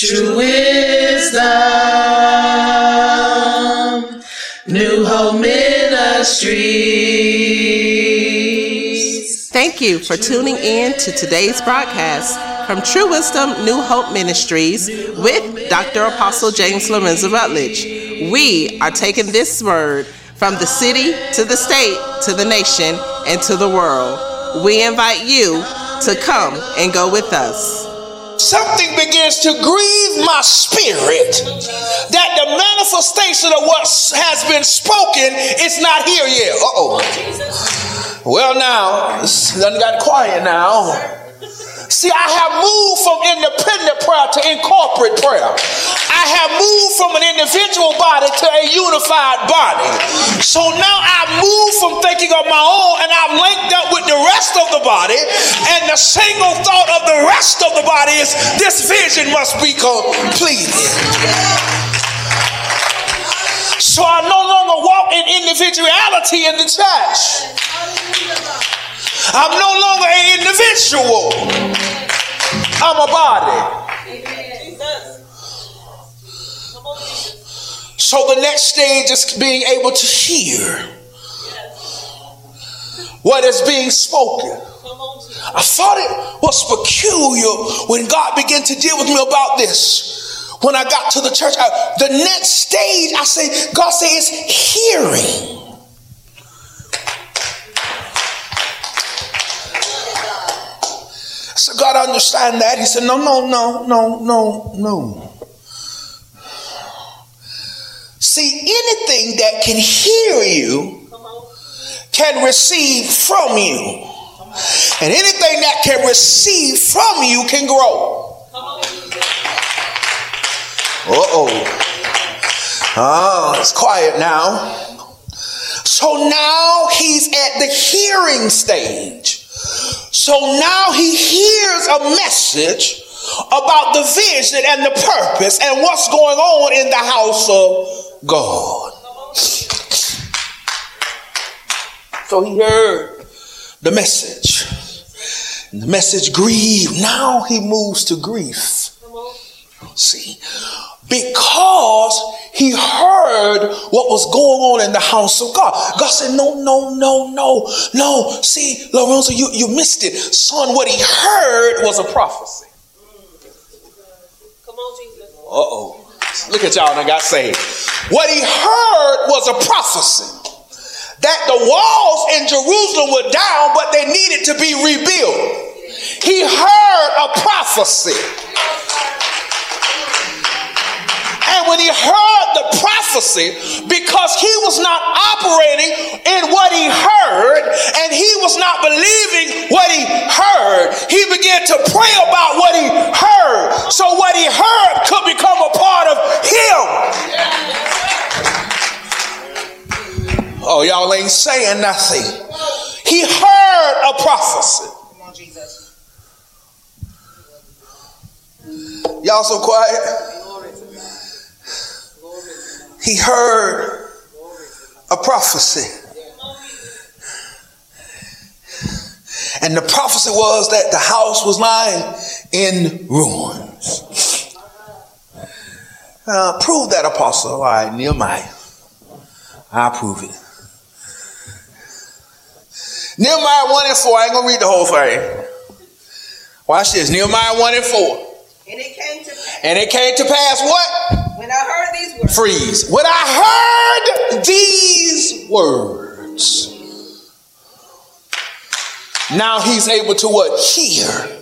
True wisdom. New Hope Ministries. Thank you for tuning in to today's broadcast from True Wisdom New Hope Ministries with Dr. Apostle James Lorenzo Rutledge. We are taking this word from the city to the state to the nation and to the world. We invite you to come and go with us something begins to grieve my spirit that the manifestation of what has been spoken is not here yet. Uh oh. Well, now, it's done got quiet now. See, I have moved from independent prayer to incorporate prayer. I have moved from an individual body to a unified body. So now I move from thinking of my own and I've linked up with the rest of the body. And the single thought of the rest of the body is this vision must be completed. So I no longer walk in individuality in the church. I'm no longer an individual. I'm a body. So the next stage is being able to hear what is being spoken. I thought it was peculiar when God began to deal with me about this. When I got to the church, I, the next stage, I say, God says, hearing. So God understand that. He said, no, no, no, no, no, no. See, anything that can hear you can receive from you. And anything that can receive from you can grow. Uh oh. Oh, it's quiet now. So now he's at the hearing stage. So now he hears a message about the vision and the purpose and what's going on in the house of God. So he heard the message. The message grieved. Now he moves to grief. See, because he heard what was going on in the house of God. God said, No, no, no, no, no. See, Lorenzo, you, you missed it. Son, what he heard was a prophecy. Come on, Jesus. Uh oh. Look at y'all and I got saved. What he heard was a prophecy that the walls in Jerusalem were down, but they needed to be rebuilt. He heard a prophecy when he heard the prophecy, because he was not operating in what he heard and he was not believing what he heard, he began to pray about what he heard. So what he heard could become a part of him. Oh, y'all ain't saying nothing. He heard a prophecy. Y'all so quiet? He heard a prophecy. And the prophecy was that the house was lying in ruins. Uh, prove that, apostle. All right, Nehemiah. I prove it. Nehemiah 1 and 4. I ain't going to read the whole thing. Watch this. Nehemiah 1 and 4. And it came to pass. And it came to pass what? Freeze. When I heard these words. Now he's able to what? Hear.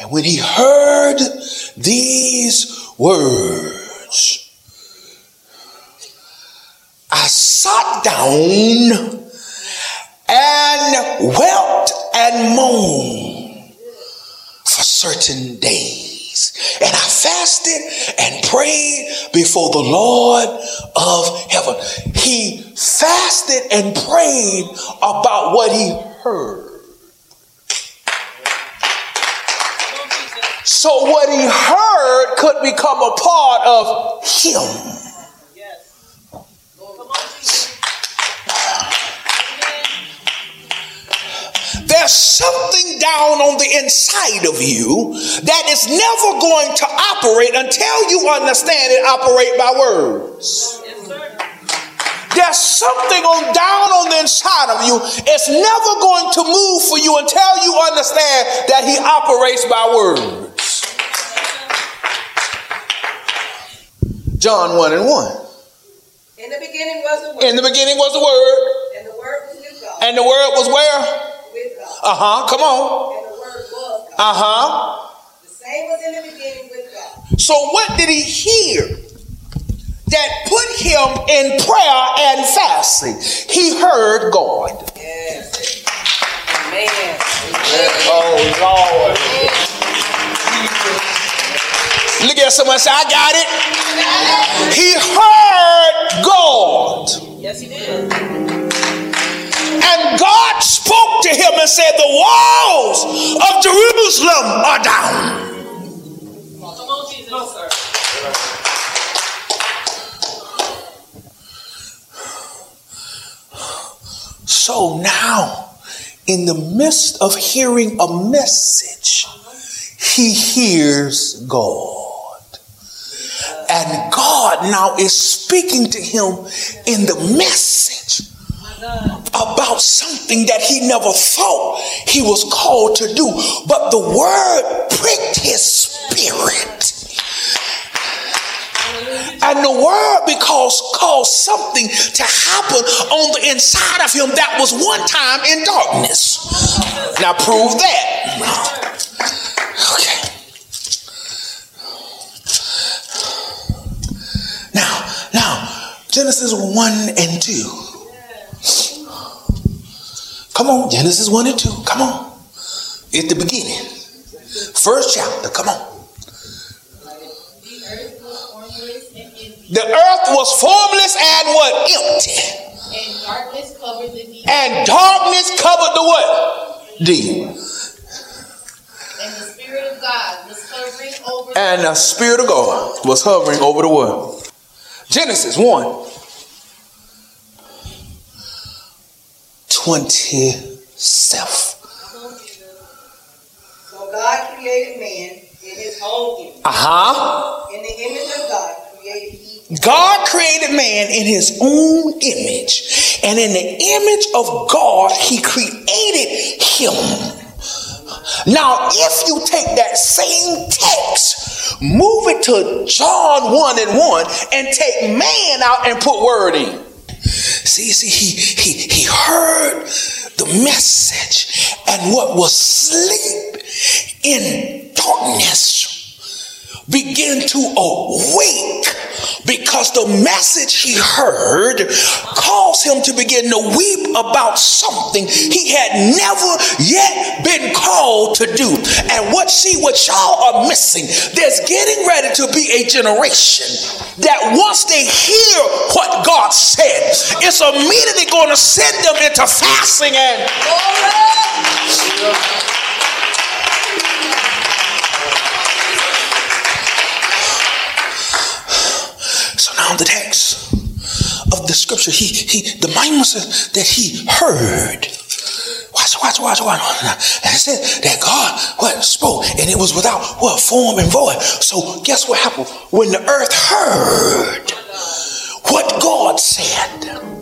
And when he heard these words, I sat down and wept and moaned for certain days. And I fasted and prayed before the Lord of heaven. He fasted and prayed about what he heard. So, what he heard could become a part of him. There's something down on the inside of you that is never going to operate until you understand it operate by words. There's something on down on the inside of you. It's never going to move for you until you understand that he operates by words. John 1 and 1. In the beginning was the word. In the beginning was the word. And the word was with God. And the word was where? Uh huh. Come on. Uh huh. The same was in the beginning with God. So what did he hear that put him in prayer and fasting? He heard God. Yes. Amen. Oh Lord. Look at someone say, I got it. He heard God. Yes, he did. And God spoke to him and said, The walls of Jerusalem are down. So now, in the midst of hearing a message, he hears God. And God now is speaking to him in the message about something that he never thought he was called to do. But the word pricked his spirit. And the word because caused something to happen on the inside of him that was one time in darkness. Now prove that. Okay. Now, now, Genesis 1 and 2. Come on, Genesis 1 and 2. Come on. It's the beginning. First chapter. Come on. The earth was formless and The earth was formless and what? Empty. and darkness covered the deep, And darkness covered the what? Deep. and the Spirit of God was hovering over And the Spirit of God was hovering over the world. Genesis 1 27. So God created man in his own image. Uh huh. In the image of God created he. God created man in his own image, and in the image of God, he created him. Now, if you take that same text, move it to John 1 and 1, and take man out and put word in. See, see, he he he heard the message, and what was sleep in darkness began to awake because the message he heard caused him to begin to weep about something he had never yet been called to do. And what see what y'all are missing, there's getting ready to be a generation that once they hear what God said, it's immediately going to send them into fasting and scripture, he he the Bible says that he heard. Watch, watch, watch, watch. And it said that God what spoke, and it was without what form and void. So guess what happened when the earth heard what God said?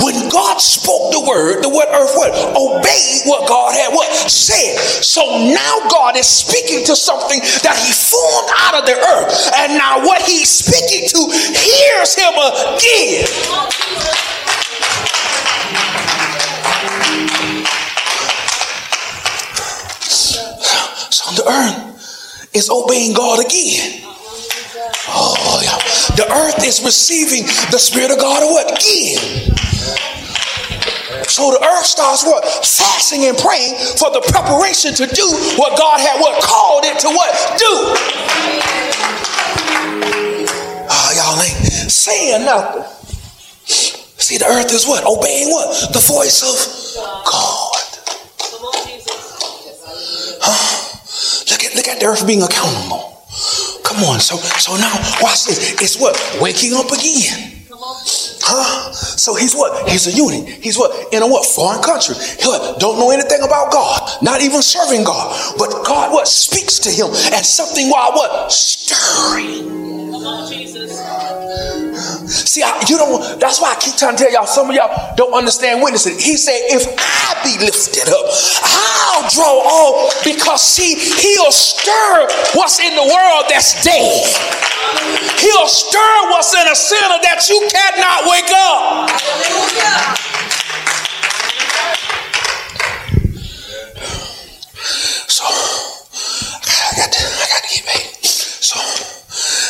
When God spoke the word, the word earth what obeyed what God had what said. So now God is speaking to something that He formed out of the earth, and now what He's speaking to hears Him again. So the earth is obeying God again. Oh yeah, the earth is receiving the Spirit of God what again. So the earth starts what? Fasting and praying for the preparation to do what God had what called it to what? Do. Oh, y'all ain't saying nothing. See, the earth is what? Obeying what? The voice of God. Jesus. Look at look at the earth being accountable. Come on, so so now watch this. It's what? Waking up again. Huh? So he's what? He's a eunuch. He's what? In a what? Foreign country. He what? Don't know anything about God. Not even serving God. But God what? Speaks to him. And something while what? Stirring. Come on, Jesus. See, I, you don't. That's why I keep trying to tell y'all. Some of y'all don't understand witnessing. He said, "If I be lifted up, I'll draw all." Because see, He'll stir what's in the world that's dead. He'll stir what's in a sinner that you cannot wake up. So I got to, I got to get back. So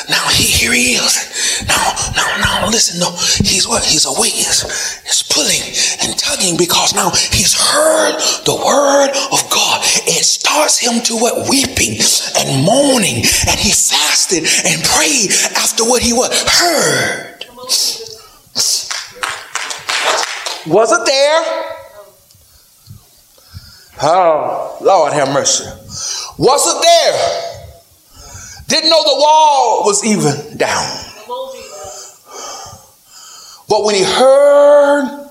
now he, here he is. Now, now, now, listen. No, he's what? He's a weight. He's, he's pulling and tugging because now he's heard the word of God. It starts him to what? Weeping and moaning, and he fasted and prayed after what he what heard. Was it there? Oh, Lord have mercy. Was it there? Didn't know the wall was even down. But when he heard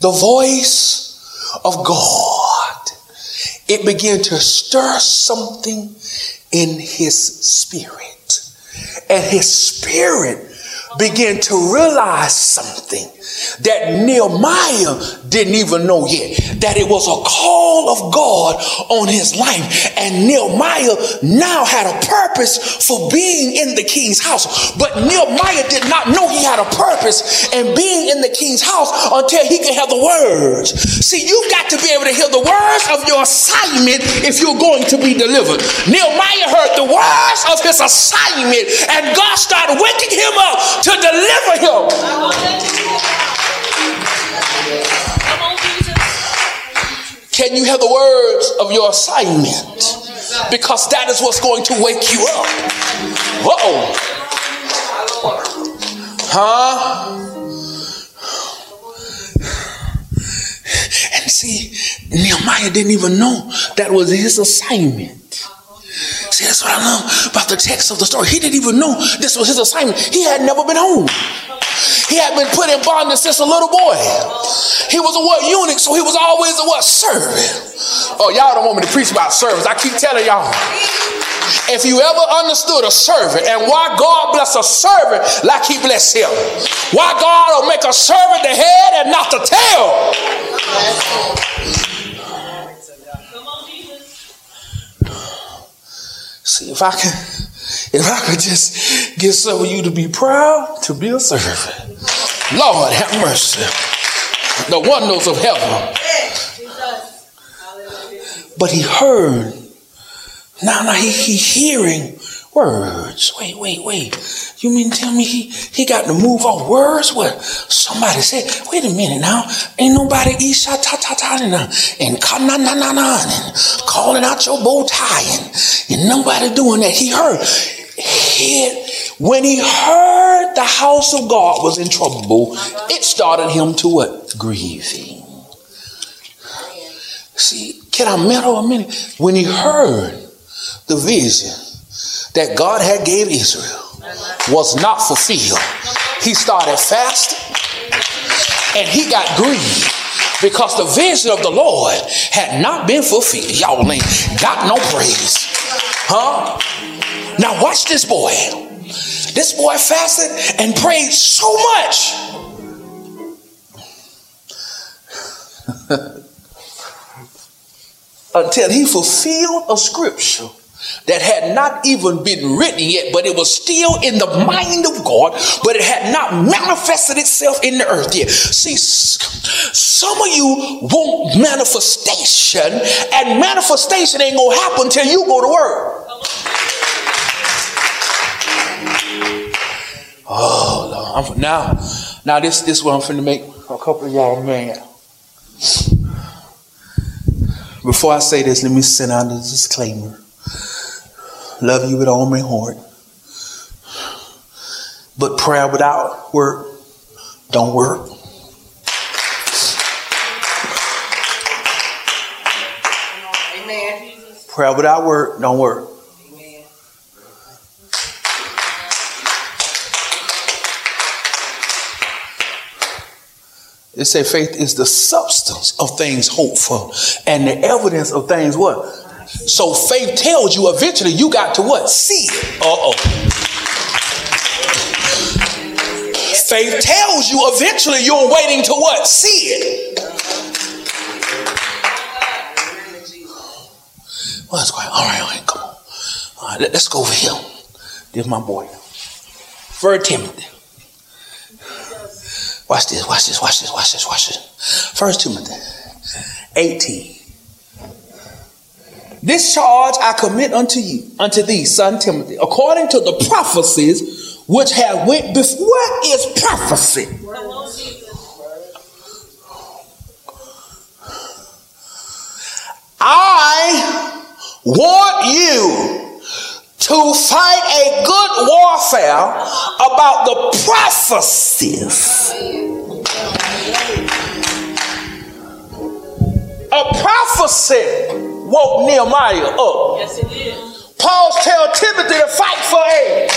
the voice of God, it began to stir something in his spirit. And his spirit began to realize something that Nehemiah didn't even know yet. That it was a call of God on his life. And Nehemiah now had a purpose for being in the king's house. But Nehemiah did not know he had a purpose and being in the king's house until he could hear the words. See, you've got to be able to hear the words of your assignment if you're going to be delivered. Nehemiah heard the words of his assignment, and God started waking him up to deliver him. Can you hear the words of your assignment? Because that is what's going to wake you up. Oh. Huh? And see, Nehemiah didn't even know that was his assignment. That's what I love about the text of the story. He didn't even know this was his assignment. He had never been home. He had been put in bondage since a little boy. He was a what eunuch, so he was always a what servant. Oh, y'all don't want me to preach about servants. I keep telling y'all. If you ever understood a servant and why God bless a servant like he bless him, why God will make a servant the head and not the tail. See, if I can, if I could just get some of you to be proud to be a servant. Lord have mercy. The wonders of heaven. But he heard. Now, now he, he hearing words. Wait, wait, wait. You mean tell me he, he got to move off words? What somebody said, wait a minute now. Ain't nobody isha ta ta ta and come na na na na and calling out your bow tie and, and nobody doing that. He heard. He, when he heard the house of God was in trouble, it started him to what? Grieving. See, can I meddle a minute? When he heard the vision that God had gave Israel was not fulfilled, he started fasting and he got grieved because the vision of the Lord had not been fulfilled. Y'all ain't got no praise. Huh? Now watch this boy. This boy fasted and prayed so much. Until he fulfilled a scripture that had not even been written yet, but it was still in the mind of God, but it had not manifested itself in the earth yet. See, some of you want manifestation, and manifestation ain't gonna happen till you go to work. Oh Lord, I'm, now, now this this one I'm finna make a couple of y'all mad. Before I say this, let me send out a disclaimer. Love you with all my heart. But prayer without work don't work. Amen. Prayer without work don't work. Amen. It said faith is the substance of things hoped for and the evidence of things what? So faith tells you eventually you got to what? See it. Uh-oh. Faith tells you eventually you're waiting to what? See it. Well, that's on? All right, all right, come on. All right, let, us go over here. There's my boy. First Timothy. Watch this, watch this, watch this, watch this, watch this. First Timothy 18. This charge I commit unto you, unto thee, son Timothy, according to the prophecies which have went before. What is prophecy? I want you to fight a good warfare about the prophecies. A prophecy woke Nehemiah up. Yes, it did. Paul tell Timothy to fight for A.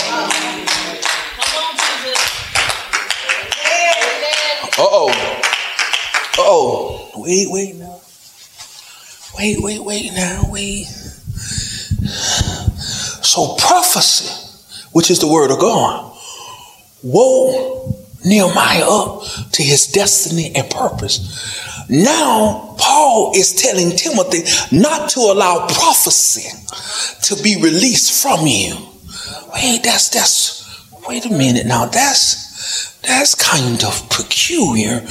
Uh oh. Uh oh. Wait, wait now. Wait, wait, wait now. Wait. So prophecy, which is the word of God, woke Nehemiah up to his destiny and purpose. Now, Paul is telling Timothy not to allow prophecy to be released from you. Wait, that's, that's, wait a minute now. That's, that's kind of peculiar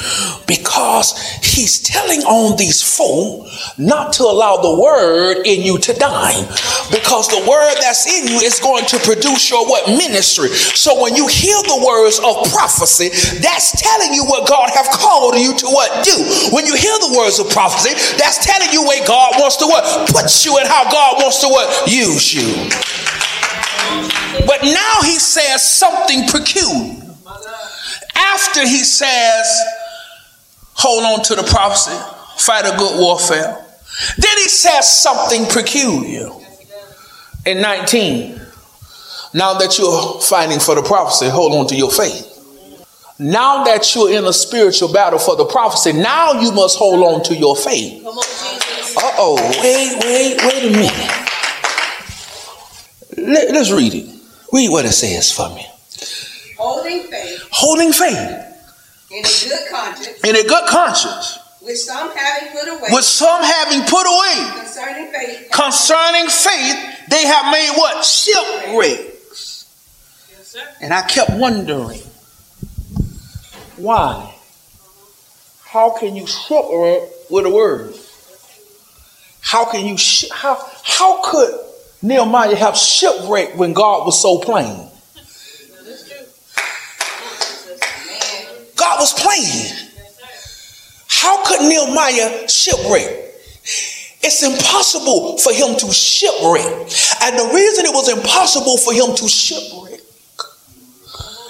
because he's telling on these folk not to allow the word in you to die because the word that's in you is going to produce your what ministry. So when you hear the words of prophecy, that's telling you what God have called you to what do. When you hear the words of prophecy, that's telling you where God wants to what put you and how God wants to what use you. But now he says something peculiar after he says, hold on to the prophecy, fight a good warfare, then he says something peculiar in 19. Now that you're fighting for the prophecy, hold on to your faith. Now that you're in a spiritual battle for the prophecy, now you must hold on to your faith. Uh oh, wait, wait, wait a minute. Let, us read it. Read what it says for me. Holding faith. Holding faith. In a good conscience. In a good conscience. With some having put away. With some having put away. Concerning faith. Concerning faith, they have made what? Shipwrecks. Yes, sir. And I kept wondering, why? How can you shipwreck with a word? How can you, how, how could Nehemiah have shipwrecked when God was so plain? God was playing. How could Nehemiah shipwreck? It's impossible for him to shipwreck. And the reason it was impossible for him to shipwreck,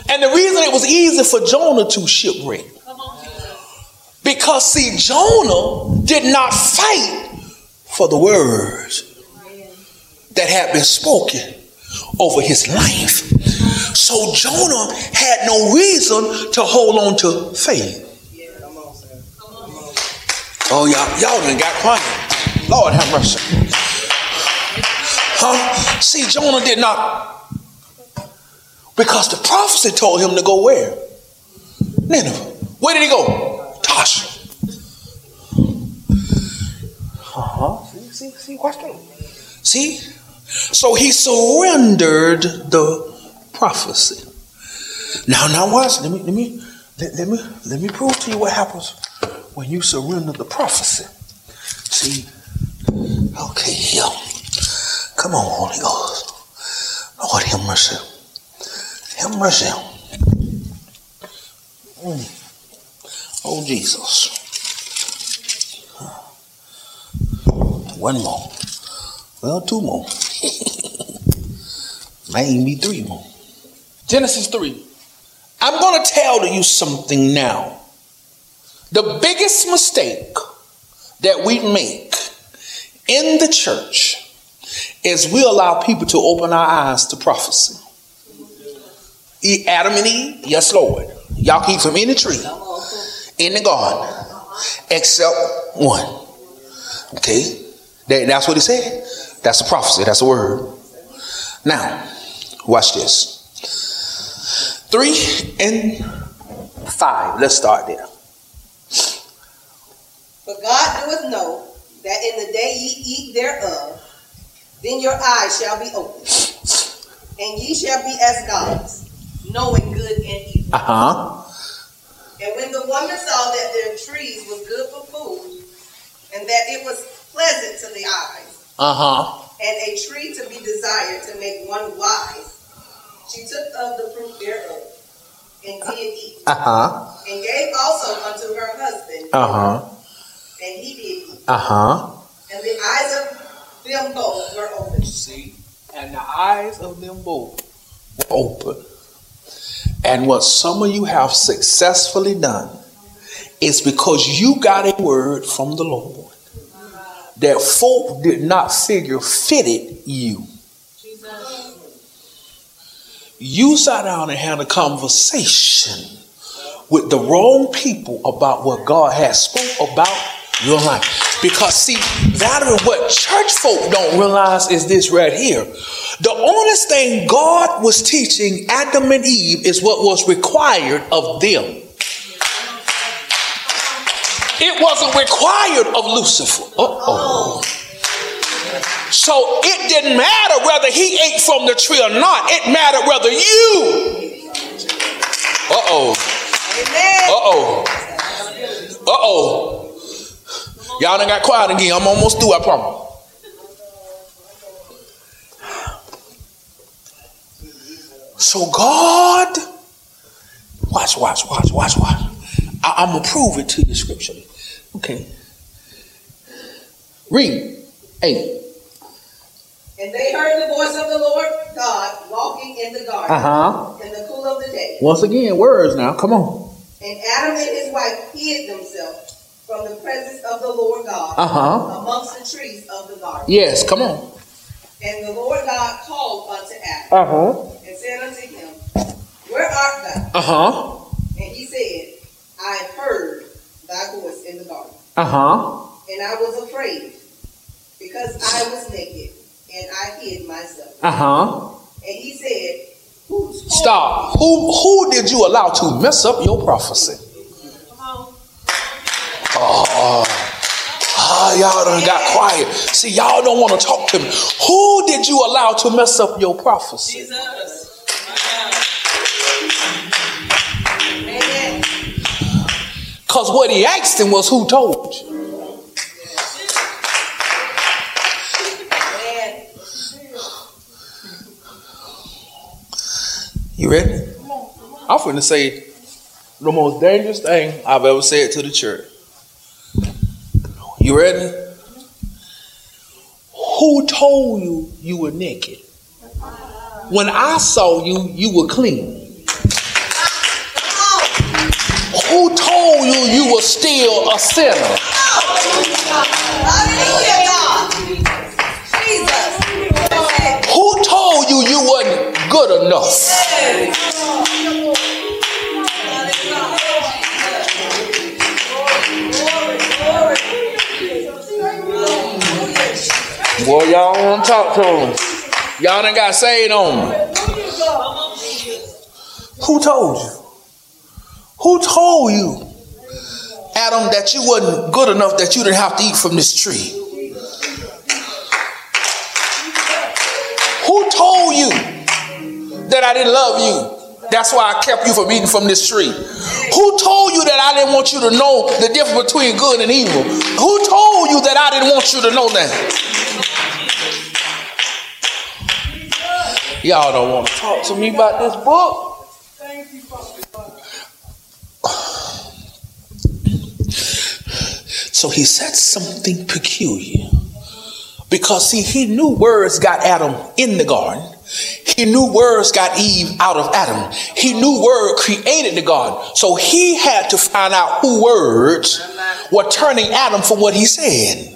and the reason it was easy for Jonah to shipwreck, because see, Jonah did not fight for the words that had been spoken over his life. So Jonah had no reason to hold on to faith. Oh, y'all, y'all done got quiet. Lord have mercy. Huh? See, Jonah did not. Because the prophecy told him to go where? Nineveh. Where did he go? Tarshish. Uh-huh. See, see, see, that. See? So he surrendered the prophecy. Now, now watch. Let me, let me, let, let me, let me prove to you what happens when you surrender the prophecy. See, okay, here. Come on, Holy Ghost. Lord, have mercy. Have mercy. Mm. Oh, Jesus. One more. Well, two more. Might be three more. Genesis 3. I'm going to tell you something now. The biggest mistake that we make in the church is we allow people to open our eyes to prophecy. Adam and Eve, yes, Lord. Y'all keep from any tree. in the garden, except one. Okay, that, that's what he said. That's a prophecy. That's a word. Now, watch this. Three and five. Let's start there. But God doeth know that in the day ye eat thereof, then your eyes shall be opened, and ye shall be as gods, knowing good and evil. Uh huh. And when the woman saw that their trees were good for food, and that it was pleasant to the eyes, Uh huh. and a tree to be desired to make one wise, she took of the fruit thereof, and did eat, Uh huh. and gave also unto her husband, Uh huh. and he did eat. Uh huh. And the eyes of them both were opened. See, and the eyes of them both were open. And what some of you have successfully done is because you got a word from the Lord that folk did not figure fitted you. You sat down and had a conversation with the wrong people about what God has spoke about your life. Because see, that is what church folk don't realize is this right here. The honest thing God was teaching Adam and Eve is what was required of them. It wasn't required of Lucifer. Uh-oh. So it didn't matter whether he ate from the tree or not. It mattered whether you. Uh-oh. Uh-oh. Uh-oh. Y'all done got quiet again. I'm almost through, I promise. So God, watch, watch, watch, watch, watch. I, I'm gonna prove it to you scripturally. Okay. Read. Eight. And they heard the voice of the Lord God walking in the garden Uh-huh. in the cool of the day. Once again, words now. Come on. And Adam and his wife hid themselves from the presence of the Lord God Uh-huh. amongst the trees of the garden. Yes, come on. And the Lord God called unto Adam Uh-huh. and said unto him, Where art thou? Uh-huh. And he said, I heard thy voice in the garden, Uh-huh. and I was afraid, because I was naked, and I hid myself. Uh-huh. And he said, Who Stop. Who who did you allow to mess up your prophecy? Oh, ah, y'all done got quiet. See, y'all don't want to talk to me. Who did you allow to mess up your prophecy? Amen. Because what he asked him was, Who told you? Amen. You ready? I'm finna say the most dangerous thing I've ever said to the church. You ready? Who told you you were naked? When I saw you, you were clean. Who told you you were still a sinner? Hallelujah, God. Jesus. Who told you you wasn't good enough? Y'all want to talk to him. Y'all done got saved on me. Who told you? Who told you, Adam, that you wasn't good enough that you didn't have to eat from this tree? Who told you that I didn't love you? That's why I kept you from eating from this tree. Who told you that I didn't want you to know the difference between good and evil? Who told you that I didn't want you to know that? Y'all don't want to talk to me about this book. So he said something peculiar. Because see, he knew words got Adam in the garden. He knew words got Eve out of Adam. He knew word created the garden. So he had to find out who words were turning Adam from what he said.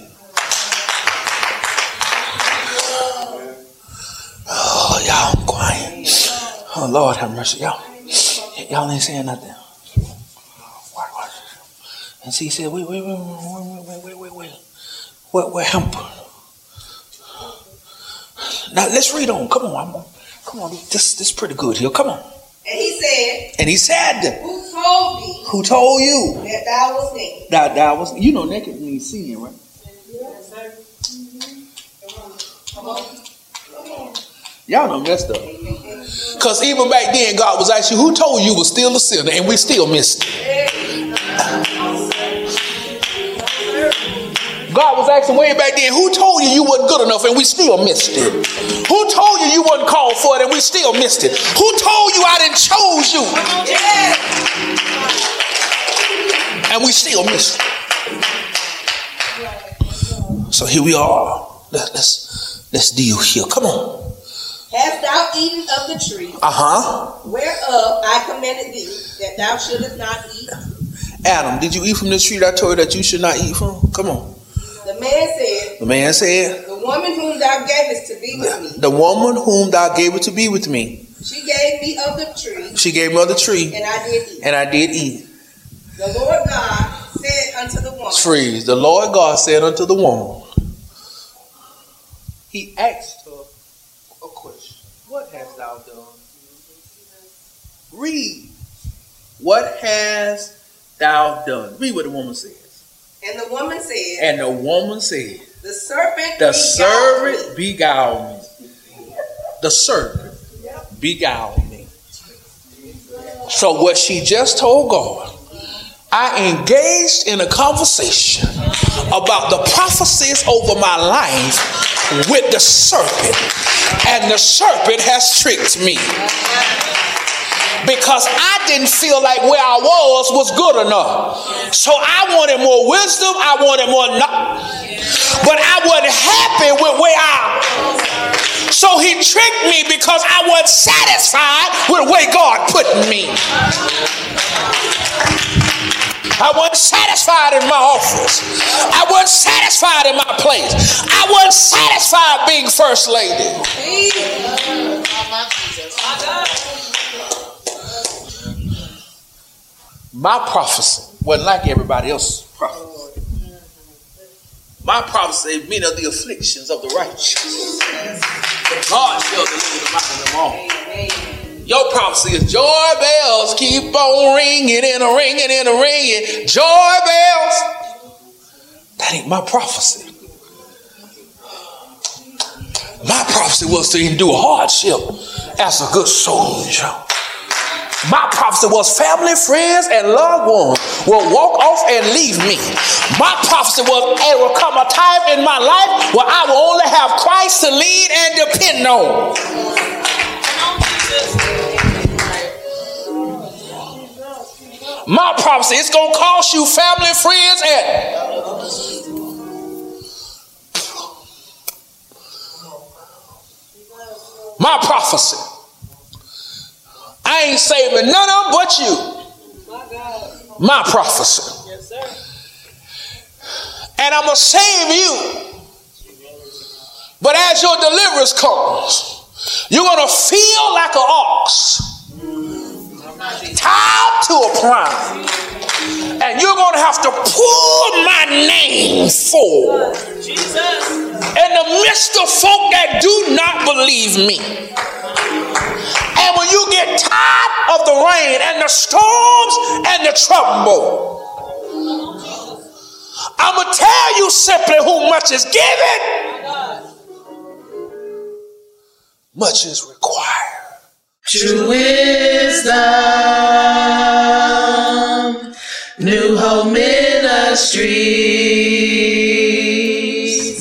Oh, y'all I'm quiet. Oh, Lord have mercy. Y'all, y'all ain't saying nothing. And so he said, wait, wait, wait, wait, wait, wait, wait, wait, wait. Where, where help? Now let's read on. Come on, I'm, come on. This this is pretty good here. Come on. And he said, And he said, Who told thee Who told you that thou was naked? that that was you know naked means sin, right? Y'all done messed up. Because even back then, God was asking, Who told you was still a sinner? And we still missed it. God was asking way back then, Who told you you wasn't good enough? And we still missed it. Who told you you wasn't called for it? And we still missed it. Who told you I didn't chose you? And we still missed it. So here we are. Let- Let's let's deal here. Come on. Hast thou eaten of the tree Uh huh. whereof I commanded thee that thou shouldest not eat? Adam, did you eat from the tree that I told you that you should not eat from? Come on. The man said, The man said, The woman whom thou gavest to be with me, The woman whom thou gave it to be with me, she gave me of the tree, she gave me of the tree, and I did eat. and I did eat. The Lord God said unto the woman, Freeze. The Lord God said unto the woman, He asked her a question. What hast thou done? Read. What hast thou done? Read what the woman says. And the woman said, And the woman said, The serpent The beguiled servant me." beguiled me. The serpent beguiled me. So what she just told God, I engaged in a conversation about the prophecies over my life with the serpent. And the serpent has tricked me. Because I didn't feel like where I was was good enough. So I wanted more wisdom, I wanted more knowledge. But I wasn't happy with where I was. so he tricked me because I wasn't satisfied with where God put me. I wasn't satisfied in my office. I wasn't satisfied in my place. I wasn't satisfied being first lady. My prophecy wasn't like everybody else's prophecy. My prophecy is many of the afflictions of the righteous. But God shall deliver of them all. Your prophecy is joy bells keep on ringing and a ringing and a ringing. Joy bells. That ain't my prophecy. My prophecy was to endure hardship as a good soldier. My prophecy was family, friends, and loved ones will walk off and leave me. My prophecy was there will come a time in my life where I will only have Christ to lead and depend on. My prophecy it's gonna cost you family, friends, and my prophecy. I ain't saving none of them but you. My prophecy. And I'm going to save you. But as your deliverance comes, you're going to feel like an ox tied to a prime. And you're going to have to pull my name forward in the midst of folk that do not believe me. And when you get tired of the rain and the storms and the trouble, I'm going to tell you simply who much is given, much is required. True wisdom. New Hope Ministries.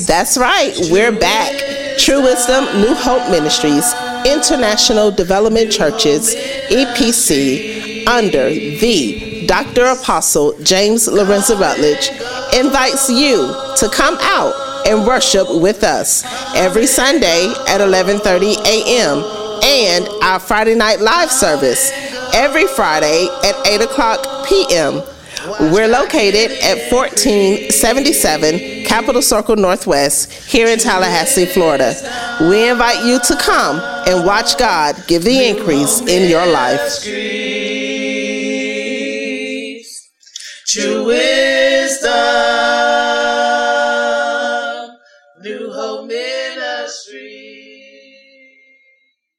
That's right, we're back. True Wisdom New Hope Ministries, International Development Churches, EPC, under the Dr. Apostle James Lorenzo Rutledge, invites you to come out and worship with us every Sunday at 11:30 a.m. and our Friday night live service every Friday at 8 o'clock p.m. We're located at 1477 Capitol Circle Northwest here in Tallahassee, Florida. We invite you to come and watch God give the increase in your life. True